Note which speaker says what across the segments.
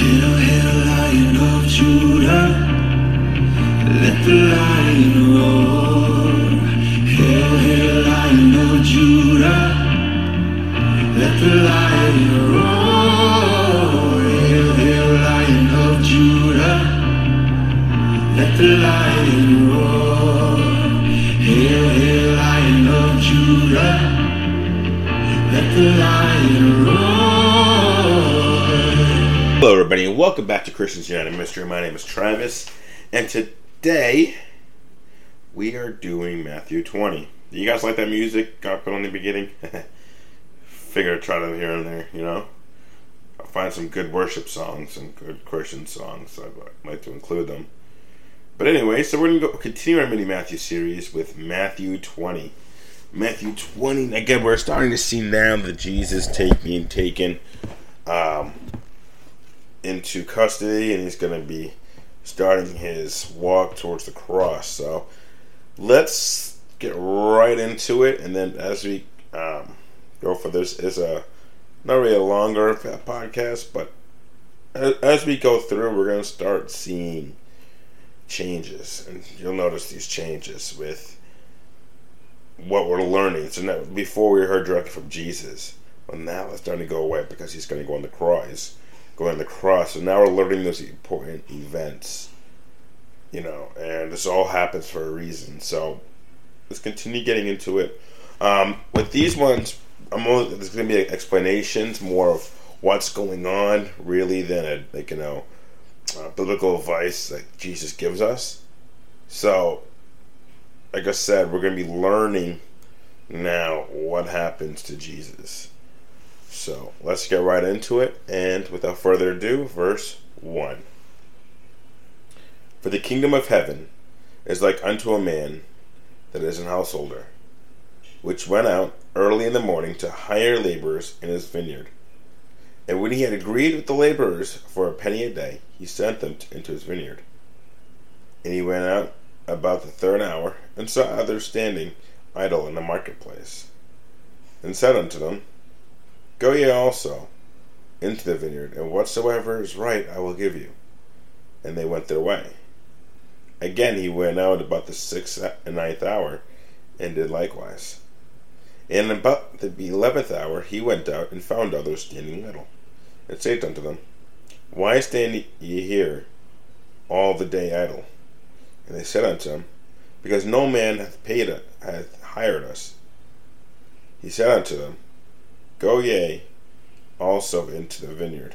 Speaker 1: Hail, hail, Lion of Judah, let the lion roar. Hail, hail, Lion of Judah, let the lion roar. Hail, hail, Lion of Judah, let the
Speaker 2: everybody, and welcome back to Christians United Ministry. My name is Travis, and today we are doing Matthew 20. You guys like that music I put on the beginning? Figure I'd try to here and there, you know? I'll find some good worship songs and good Christian songs. So I'd like to include them. But anyway, so we're going to continue our mini Matthew series with Matthew 20. Matthew 20. Again, we're starting to see now the Jesus take, being taken um, into custody and he's going to be starting his walk towards the cross. So let's get right into it. And then as we um, go for this, is a not really a longer podcast, but as, we go through, we're going to start seeing changes, and you'll notice these changes with what we're learning. So now, before we heard directly from Jesus, well, now it's starting to go away because he's going to go on the cross, going on the cross. So now we're learning those important events, you know, and this all happens for a reason. So let's continue getting into it. Um, with these ones, I'm only, there's going to be explanations more of what's going on, really, than a like you know uh, biblical advice that Jesus gives us. So, like I said, we're going to be learning now what happens to Jesus. So, let's get right into it. And without further ado, verse 1. For the kingdom of heaven is like unto a man that is an householder, which went out early in the morning to hire laborers in his vineyard. And when he had agreed with the laborers for a penny a day, he sent them into his vineyard. And he went out about the third hour, and saw others standing idle in the marketplace, and said unto them, Go ye also into the vineyard, and whatsoever is right I will give you. And they went their way. Again he went out about the sixth and ninth hour, and did likewise. And about the eleventh hour he went out, and found others standing idle, and said unto them, Why stand ye here all the day idle? And they said unto him, Because no man hath paid hath hired us. He said unto them, Go ye also into the vineyard,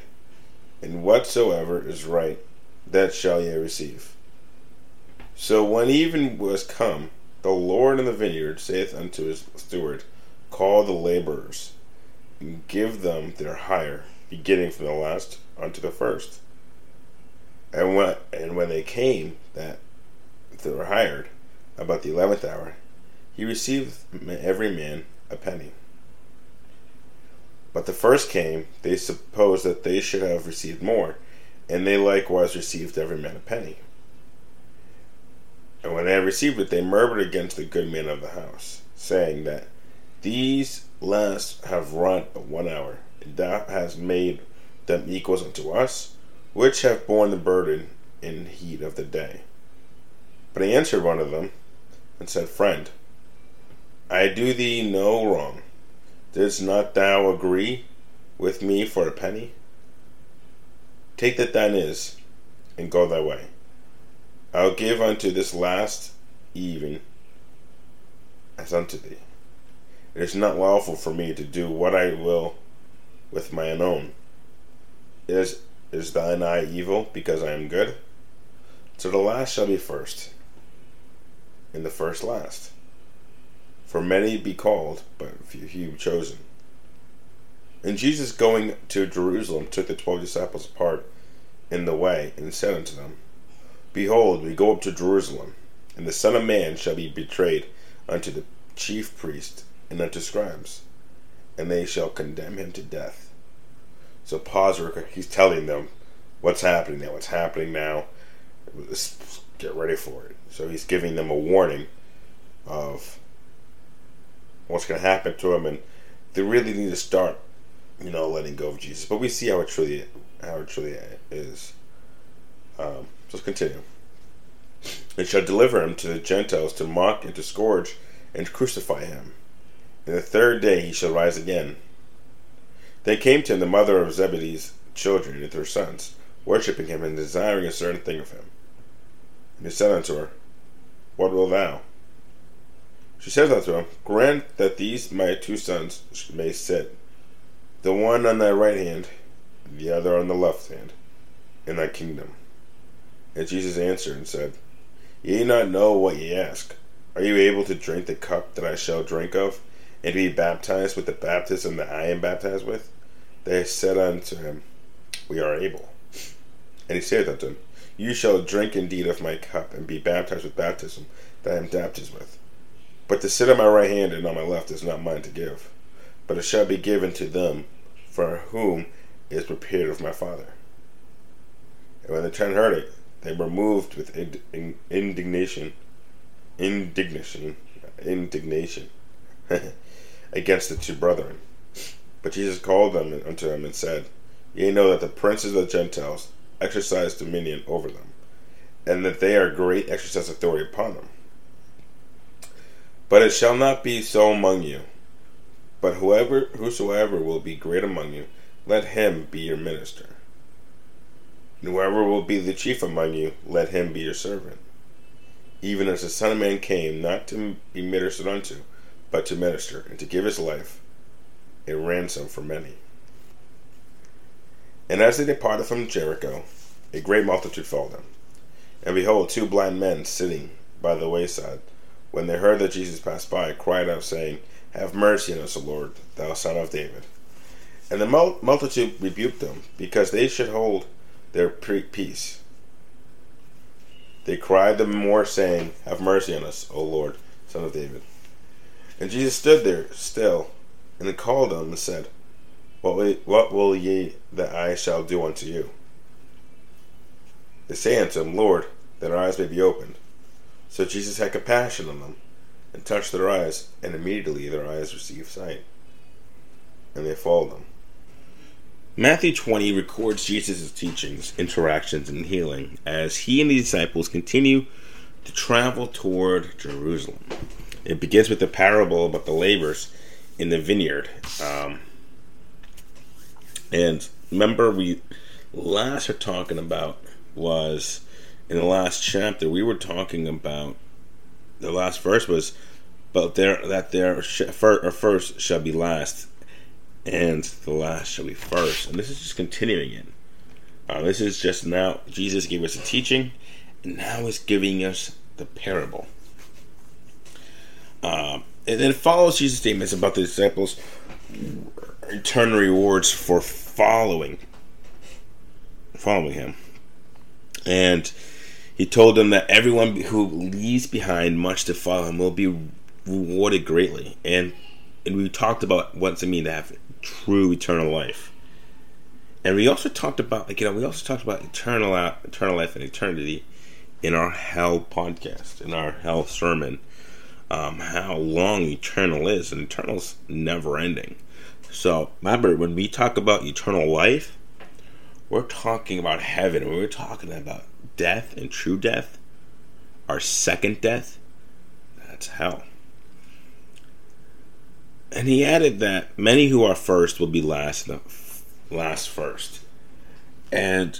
Speaker 2: and whatsoever is right, that shall ye receive. So when even was come, the Lord in the vineyard saith unto his steward, Call the laborers, and give them their hire, beginning from the last unto the first. And when and when they came that they were hired, about the eleventh hour, he received every man a penny. But the first came, they supposed that they should have received more, and they likewise received every man a penny. And when they had received it, they murmured against the good man of the house, saying that these last have run but one hour, and thou hast made them equals unto us, which have borne the burden in heat of the day. But he answered one of them, and said, Friend, I do thee no wrong. Didst not thou agree with me for a penny? Take that thine is, and go thy way. I'll give unto this last even as unto thee. It is not lawful for me to do what I will with mine own. Is is thine eye evil because I am good? So the last shall be first, and the first last. For many be called, but few chosen. And Jesus going to Jerusalem took the twelve disciples apart in the way, and said unto them, Behold, we go up to Jerusalem, and the Son of Man shall be betrayed unto the chief priests and unto scribes, and they shall condemn him to death. So pause. He's telling them what's happening now. What's happening now? Let's get ready for it. So he's giving them a warning of what's going to happen to him, and they really need to start, you know, letting go of Jesus. But we see how it truly how it truly is. Um, so let's continue. And shall deliver him to the Gentiles to mock and to scourge and to crucify him. And the third day he shall rise again. Then came to him the mother of Zebedee's children and her sons, worshipping him and desiring a certain thing of him. And he said unto her, What wilt thou? She says unto him, Grant that these my two sons may sit, the one on thy right hand, the other on the left hand, in thy kingdom. And Jesus answered and said, Ye not know what ye ask. Are you able to drink the cup that I shall drink of, and be baptized with the baptism that I am baptized with? They said unto him, We are able. And he said unto them, You shall drink indeed of my cup, and be baptized with baptism that I am baptized with. But to sit on my right hand and on my left is not mine to give, but it shall be given to them for whom is prepared of my Father. And when the ten heard it, they were moved with indignation, indignation, indignation against the two brethren. But Jesus called them unto him and said, Ye know that the princes of the Gentiles exercise dominion over them, and that they are great exercise authority upon them. But it shall not be so among you. But whoever whosoever will be great among you, let him be your minister. And whoever will be the chief among you, let him be your servant. Even as the Son of Man came not to be ministered unto, but to minister, and to give his life a ransom for many. And as they departed from Jericho, a great multitude followed them. And behold, two blind men sitting by the wayside, when they heard that Jesus passed by, cried out, saying, Have mercy on us, O Lord, thou son of David. And the multitude rebuked them, because they should hold their peace. They cried the more, saying, Have mercy on us, O Lord, son of David. And Jesus stood there still, and called them, and said, what will, what will ye that I shall do unto you? They say unto him, Lord, that our eyes may be opened. So Jesus had compassion on them, and touched their eyes, and immediately their eyes received sight. And they followed them. Matthew 20 records Jesus' teachings, interactions, and healing as he and the disciples continue to travel toward Jerusalem. It begins with the parable about the laborers in the vineyard. Um, and remember, we last were talking about was in the last chapter. We were talking about the last verse was, but there that their first shall be last, and the last shall be first. And this is just continuing it. Uh, this is just now Jesus gave us a teaching, and now He's giving us the parable. Uh, and then it follows Jesus' statements about the disciples' eternal rewards for following following him. And he told them that everyone who leaves behind much to follow him will be rewarded greatly. And and we talked about what's it mean to have true eternal life. And we also talked about like you know we also talked about eternal eternal life and eternity in our hell podcast, in our hell sermon. Um, how long eternal is, and eternal's never ending. So remember, when we talk about eternal life, we're talking about heaven. We're talking about death and true death, our second death, that's hell. And he added that many who are first will be last, last first. And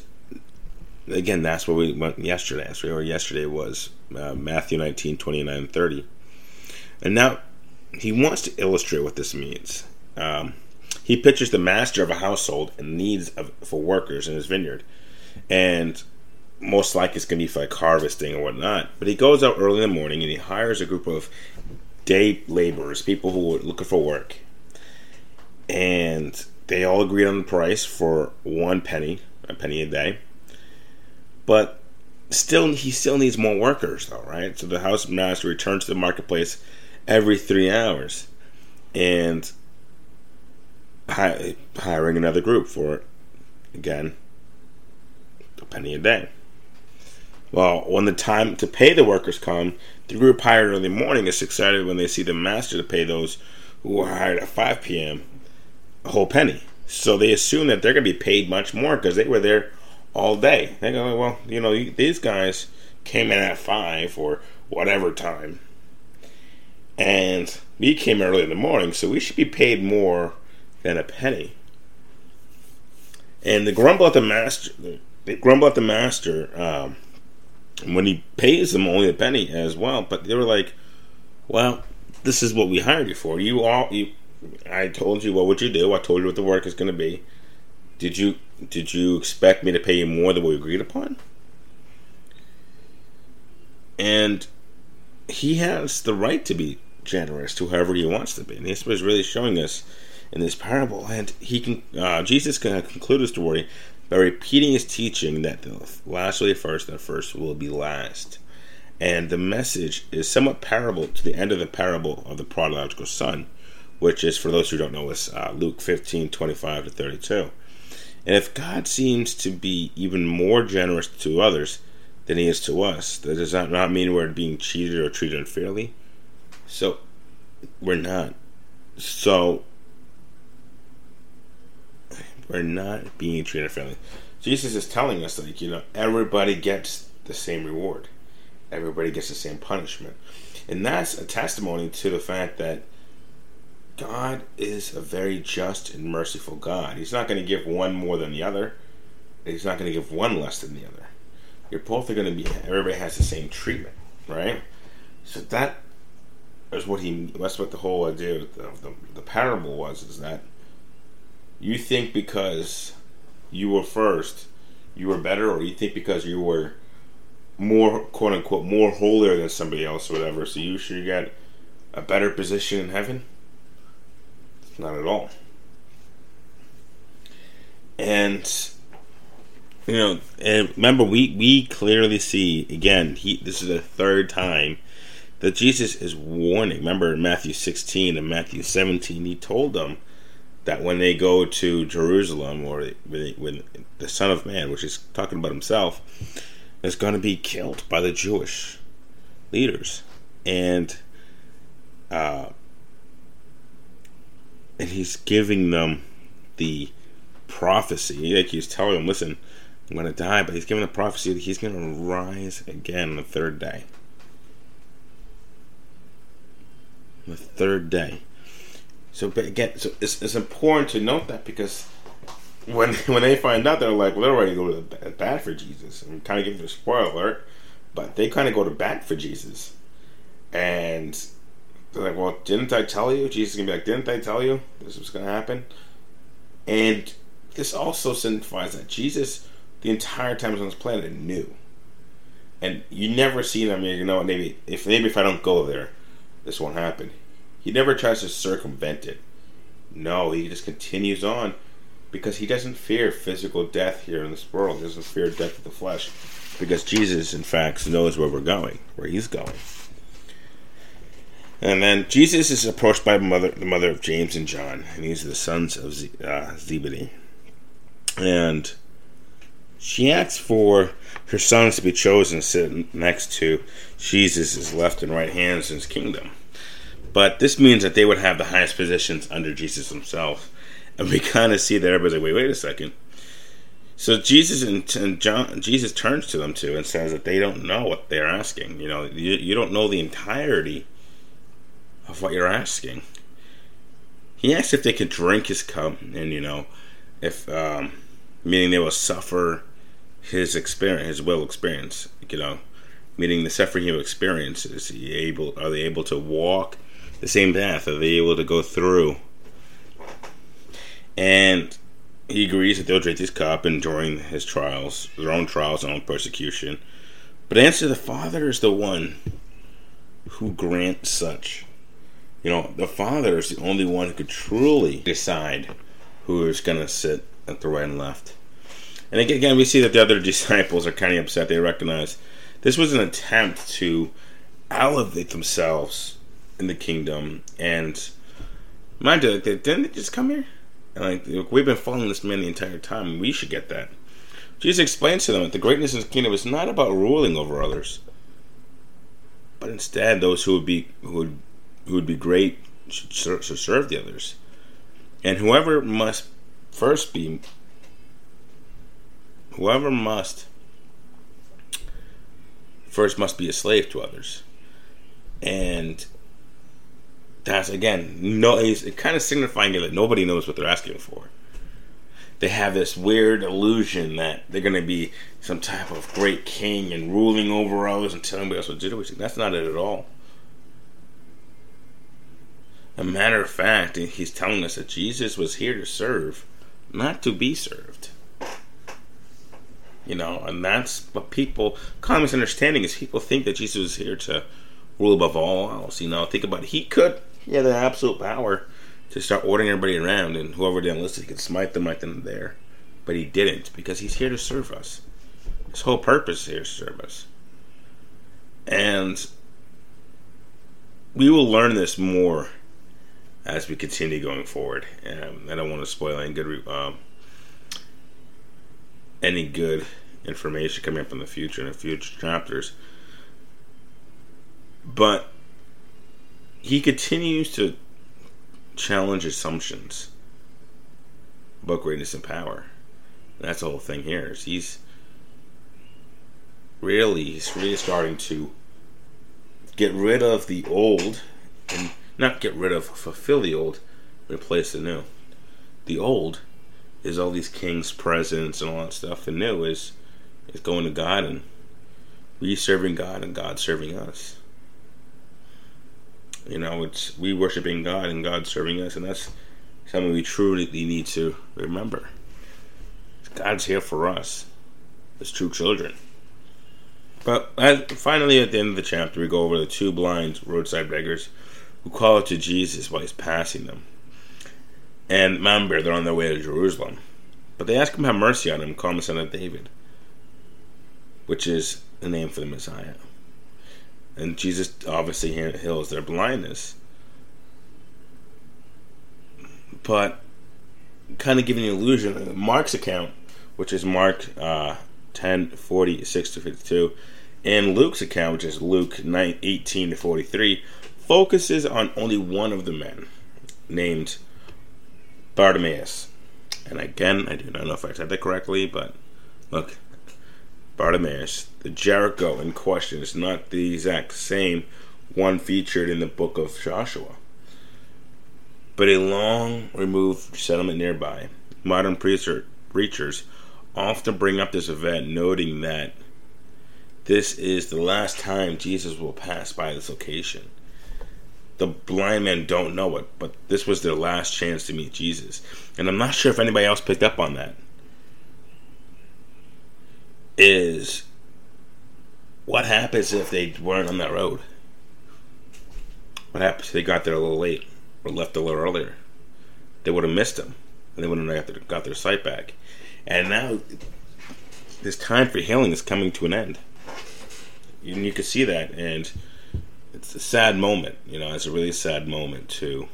Speaker 2: again, that's where we went yesterday. That's where yesterday was uh, Matthew 19, 29, 30. And now he wants to illustrate what this means. Um, he pictures the master of a household and needs of, for workers in his vineyard, and most likely it's going to be for like harvesting or whatnot. But he goes out early in the morning and he hires a group of day laborers, people who are looking for work, and they all agree on the price for one penny, a penny a day. But still, he still needs more workers, though, right? So the house master returns to the marketplace every three hours, and hiring another group for again a penny a day. Well, when the time to pay the workers come, the group hired early morning is excited when they see the master to pay those who were hired at 5 p.m. a whole penny. So they assume that they're going to be paid much more because they were there all day. They go, well, you know, these guys came in at five or whatever time, and we came early in the morning, so we should be paid more than a penny. And they grumble at the master. They grumble at the master um, when he pays them only a penny as well. But they were like, "Well, this is what we hired you for. You all, you, I told you what would you do. I told you what the work is going to be. Did you did you expect me to pay you more than we agreed upon?" And he has the right to be generous to whoever he wants to be. And this was really showing us in this parable. And he can uh, Jesus can conclude his story by repeating his teaching that the last will be first, and the first will be last. And the message is somewhat parable to the end of the parable of the prodigal son, which is, for those who don't know, is uh, Luke 15, 25 to 32. And if God seems to be even more generous to others than he is to us, that does not, not mean we're being cheated or treated unfairly. So, we're not. So, we're not being treated fairly. Jesus is telling us, like, you know, everybody gets the same reward, everybody gets the same punishment. And that's a testimony to the fact that God is a very just and merciful God. He's not going to give one more than the other, He's not going to give one less than the other. You're both are going to be, everybody has the same treatment, right? So that is what he, that's what the whole idea of the, the, the parable was, is that you think because you were first, you were better, or you think because you were more quote unquote more holier than somebody else or whatever, so you should get a better position in heaven? Not at all. And you know, and remember we we clearly see again, he this is the third time that Jesus is warning. Remember in Matthew 16 and Matthew 17, he told them that when they go to Jerusalem or when the Son of Man, which is talking about himself, is going to be killed by the Jewish leaders, and uh, and he's giving them the prophecy, like he's telling them, "Listen, I'm going to die," but he's giving the prophecy that he's going to rise again on the third day. The third day. So again, so it's, it's important to note that because when when they find out, they're like, well, they're ready to go to bat for Jesus. I'm kind of giving a spoiler alert, but they kind of go to bat for Jesus, and they're like, well, didn't I tell you? Jesus is gonna be like, didn't I tell you this was gonna happen? And this also signifies that Jesus, the entire time he was on this planet, knew. And you never see them. You know, maybe if maybe if I don't go there, this won't happen. He never tries to circumvent it. No, he just continues on because he doesn't fear physical death here in this world. He doesn't fear death of the flesh because Jesus, in fact, knows where we're going, where he's going. And then Jesus is approached by mother, the mother of James and John, and these are the sons of uh, Zebedee. And she asks for her sons to be chosen to sit next to Jesus' left and right hands in his kingdom. But this means that they would have the highest positions under Jesus himself. And we kind of see that everybody's like, wait, wait a second. So Jesus and, and, John, Jesus turns to them too and says that they don't know what they're asking. You know, you, you don't know the entirety of what you're asking. He asks if they could drink his cup, and you know, if um, meaning they will suffer his experience, his will experience. You know, meaning the suffering he will experience. Is he able? Are they able to walk the same path are they able to go through? And he agrees that they'll drink his cup and during his trials, their own trials, their own persecution. But answer the Father is the one who grants such. You know, the Father is the only one who could truly decide who is going to sit at the right and left. And again, we see that the other disciples are kind of upset. They recognize this was an attempt to elevate themselves in the kingdom. And mind you, like, didn't they just come here? And like we've been following this man the entire time. We should get that. Jesus explains to them that the greatness of the kingdom is not about ruling over others, but instead those who would be who would who would be great should should serve the others, and whoever must first be whoever must first must be a slave to others. And that's again, no, it's kind of signifying that nobody knows what they're asking for. They have this weird illusion that they're going to be some type of great king and ruling over others and telling else what to do. That's not it at all. A matter of fact, he's telling us that Jesus was here to serve, not to be served. You know, and that's what people, common misunderstanding is people think that Jesus was here to rule above all else. You know, think about it. He could, he had the absolute power to start ordering everybody around, and whoever didn't listen, he could smite them right then and there. But he didn't because he's here to serve us. His whole purpose is here to serve us. And we will learn this more as we continue going forward. And I don't want to spoil any good um, any good information coming up in the future in the future chapters. But he continues to challenge assumptions about greatness and power. And that's the whole thing here. Is he's really he's really starting to get rid of the old and not get rid of fulfill the old, replace the new. The old is all these kings, presidents, and all that stuff. The new is is going to God and we serving God and God serving us. You know, it's we worshiping God and God serving us, and that's something we truly need to remember. God's here for us as true children. But finally, at the end of the chapter, we go over the two blind roadside beggars who call out to Jesus while he's passing them. And remember, they're on their way to Jerusalem. But they ask him have mercy on him, call him the son of David, which is the name for the Messiah. And Jesus obviously heals their blindness. But kind of giving the illusion, Mark's account, which is Mark uh, 10 46 to 52, and Luke's account, which is Luke 9, 18 to 43, focuses on only one of the men named Bartimaeus. And again, I do not know if I said that correctly, but look, Bartimaeus, the Jericho in question is not the exact same one featured in the book of Joshua, but a long removed settlement nearby. Modern preachers often bring up this event, noting that this is the last time Jesus will pass by this location. The blind men don't know it, but this was their last chance to meet Jesus. And I'm not sure if anybody else picked up on that is what happens if they weren't on that road? What happens if they got there a little late or left a little earlier? They would have missed them, and they wouldn't have got their, sight back. And now this time for healing is coming to an end. And you can see that, and it's a sad moment. You know, it's a really sad moment to.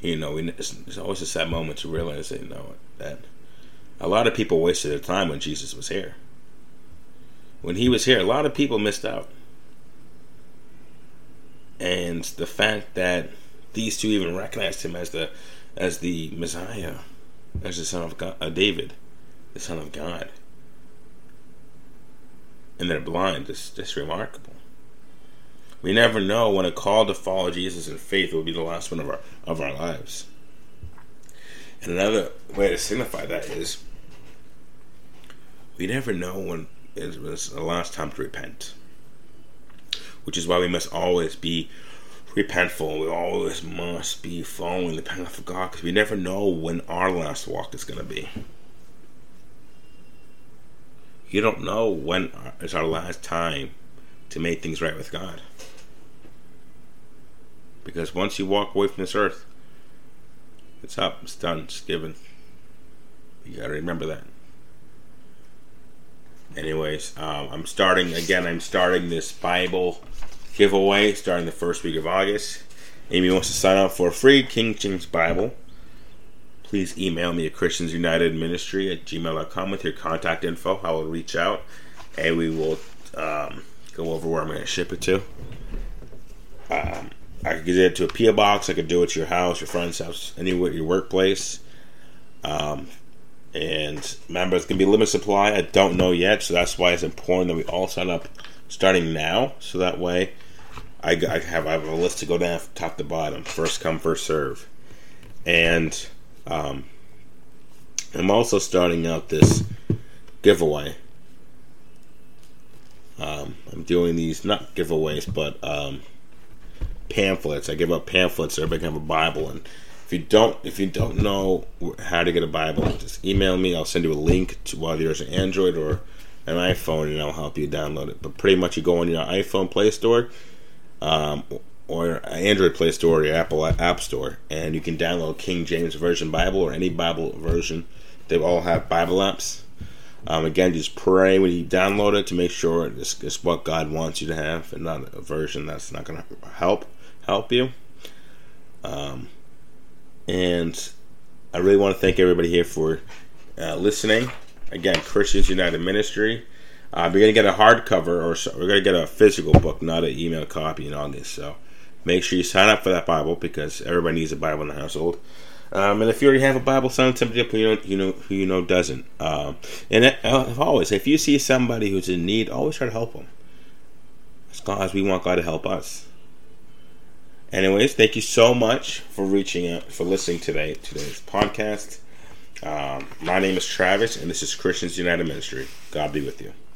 Speaker 2: You know, it's, it's always a sad moment to realize that you know that a lot of people wasted their time when Jesus was here. When he was here, a lot of people missed out. And the fact that these two even recognized him as the as the Messiah, as the son of God, uh, David, the son of God, and they're blind is just remarkable. We never know when a call to follow Jesus in faith will be the last one of our of our lives. And another way to signify that is we never know when was the last time to repent. Which is why we must always be repentful. We always must be following the path of God because we never know when our last walk is going to be. You don't know when is our last time to make things right with God. Because once you walk away from this earth, it's it's given. You got to remember that anyways, um, I'm starting again. I'm starting this Bible giveaway starting the first week of August. Amy wants to sign up for a free King James Bible. Please email me at Christians United Ministry at gmail.com with your contact info. I will reach out and we will um, go over where I'm going to ship it to. Um, I could get it to a PO box. I could do it to your house, your friend's house, anywhere, your workplace. Um, and remember, it's gonna be limited supply. I don't know yet, so that's why it's important that we all sign up starting now, so that way I, I have I have a list to go down top to bottom, first come, first serve, and um, I'm also starting out this giveaway. Um, I'm doing these not giveaways, but um, pamphlets. I give out pamphlets everybody can have a Bible. And if you don't, if you don't know how to get a Bible, just email me. I'll send you a link to whether there's an Android or an iPhone, and I'll help you download it. But pretty much, you go on your iPhone Play Store, um, or Android Play Store, or your Apple App Store, and you can download King James Version Bible or any Bible version. They all have Bible apps. Um, again, just pray when you download it to make sure it's, it's what God wants you to have, and not a version that's not going to help help you. Um, and I really want to thank everybody here for uh, listening. Again, Christians United Ministry. Uh, we're going to get a hardcover, or so, we're going to get a physical book, not an email copy in August. So make sure you sign up for that Bible because everybody needs a Bible in the household. Um, and if you already have a Bible, sign somebody up who you know, you know who you know doesn't. Um, and uh, always, if you see somebody who's in need, always try to help them. As God, we want God to help us. Anyways, thank you so much for reaching out, for listening today today's podcast. Um, my name is Travis, and this is Christians United Ministry. God be with you.